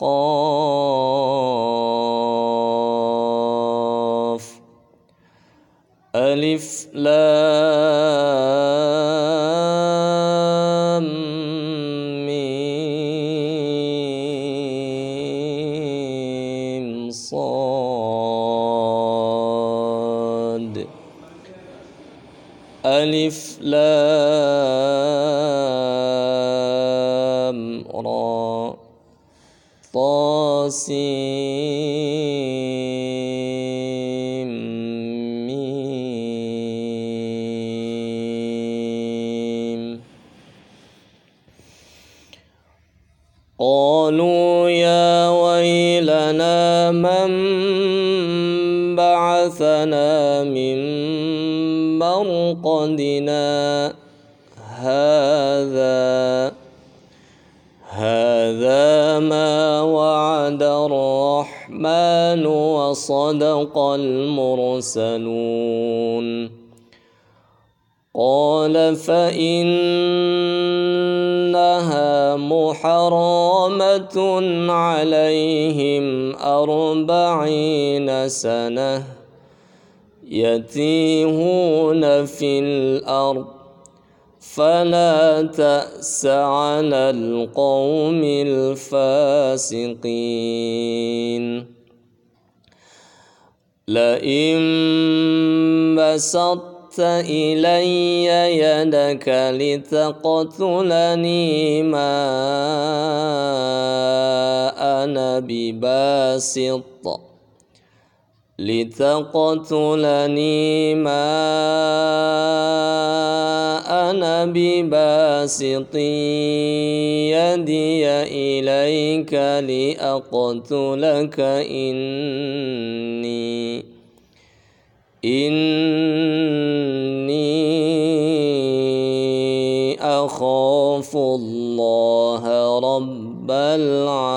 قاف ألف لام ميم صاد. ألف لام ميم. قالوا يا ويلنا من بعثنا من مرقدنا هذا هذا ما وعد الرحمن وصدق المرسلون. قال فإنها محرمة عليهم أربعين سنة يتيهون في الأرض. فلا تأس على القوم الفاسقين. لئن بسطت إلي يدك لتقتلني ما أنا بباسط. لتقتلني ما أنا بباسط يدي إليك لأقتلك. إني إني أخاف الله رب العالمين.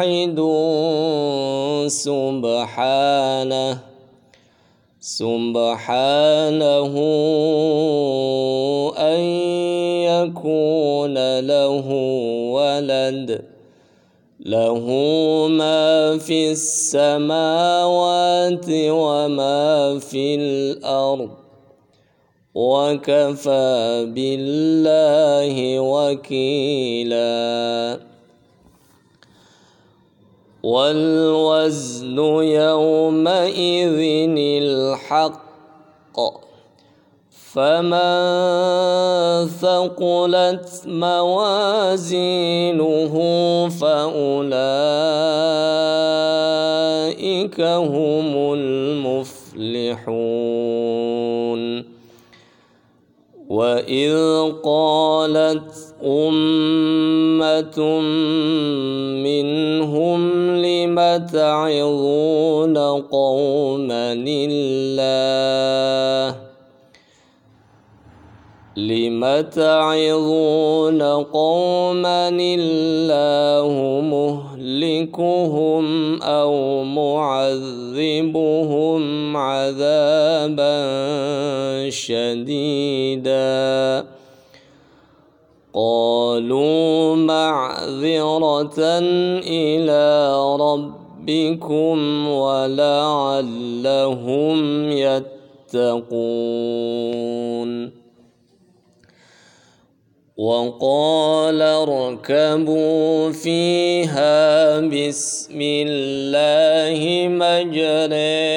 واحد سبحانه سبحانه أن يكون له ولد له ما في السماوات وما في الأرض وكفى بالله وكيلا. والوزن يومئذ الحق. فمن ثقلت موازينه فأولئك هم المفلحون. وإذ قالت أمة منهم لم تعظون قوما الله؟ لم تعظون قوما الله مهلكهم أو معذبهم عذابا شديدا. قالوا معذرة إلى ربكم ولعلهم يتقون. وقال اركبوا فيها بسم الله مجريها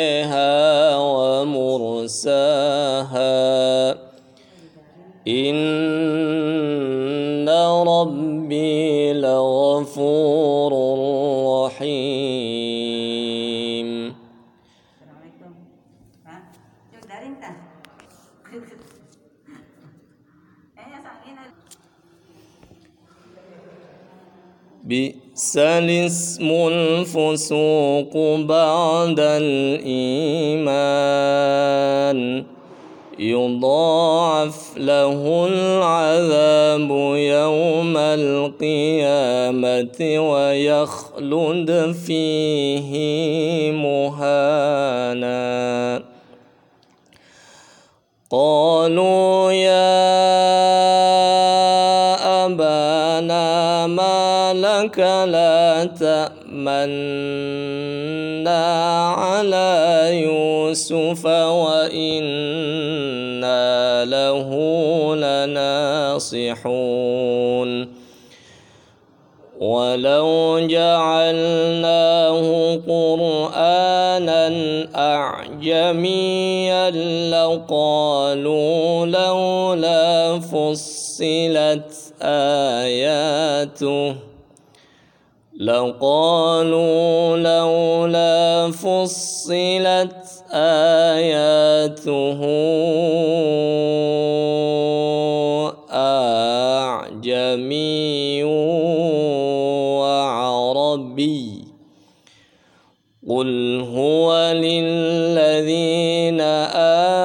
بئس الاسم الفسوق بعد الإيمان يضاعف له العذاب يوم القيامة ويخلد فيه مهانا قالوا يا أبانا ما لك لا تأمنا على يوسف وإنا له لناصحون. ولو جعلناه قرآنا أعجميا لقالوا لولا فصلت آياته لقالوا لولا فصلت آياته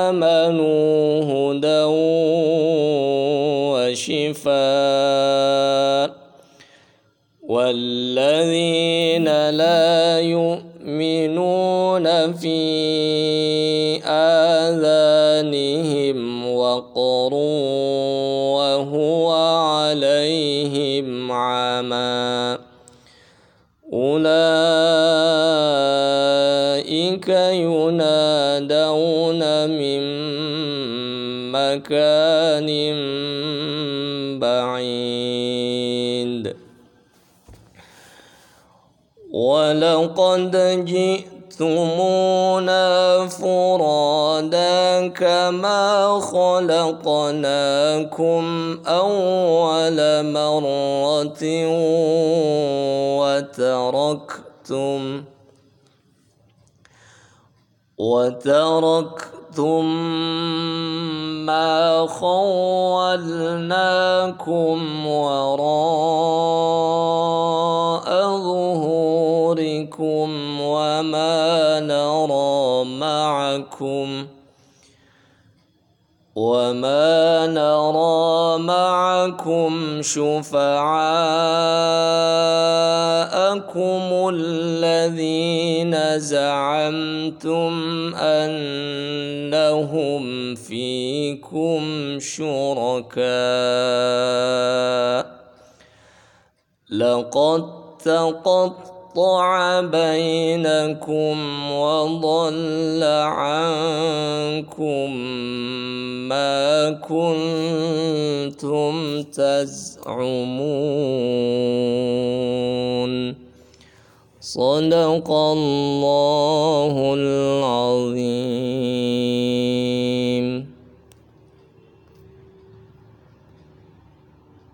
آمنوا هدى وشفاء والذين لا يؤمنون في آذانهم وقر وهو عليهم عمى أولئك ينادون من مكان بعيد. ولقد جئتمونا فرادا كما خلقناكم أول مرة وتركتم وتركتم ما خولناكم وراء ظهوركم وما نرى معكم وما نرى معكم شفعاءكم الذين زعمتم أنهم فيكم شركاء لقد تقطع بينكم وضل عنكم ما كنتم تزعمون. صدق الله العظيم.